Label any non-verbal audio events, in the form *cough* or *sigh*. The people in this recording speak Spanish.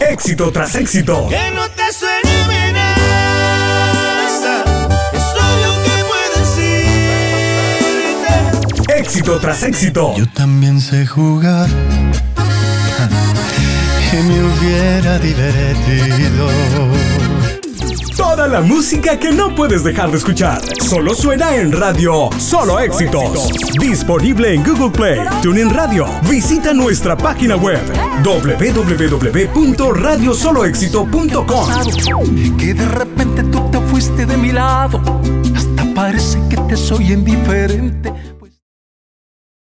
Éxito tras éxito. Que no te suene amenaza. Es obvio que puedes irte. Éxito tras éxito. Yo también sé jugar. *laughs* Que me hubiera divertido. La música que no puedes dejar de escuchar. Solo suena en radio. Solo éxitos. Disponible en Google Play, TuneIn Radio. Visita nuestra página web www.radiosoloéxito.com. Que de repente tú te fuiste de mi lado. Hasta parece que te soy indiferente.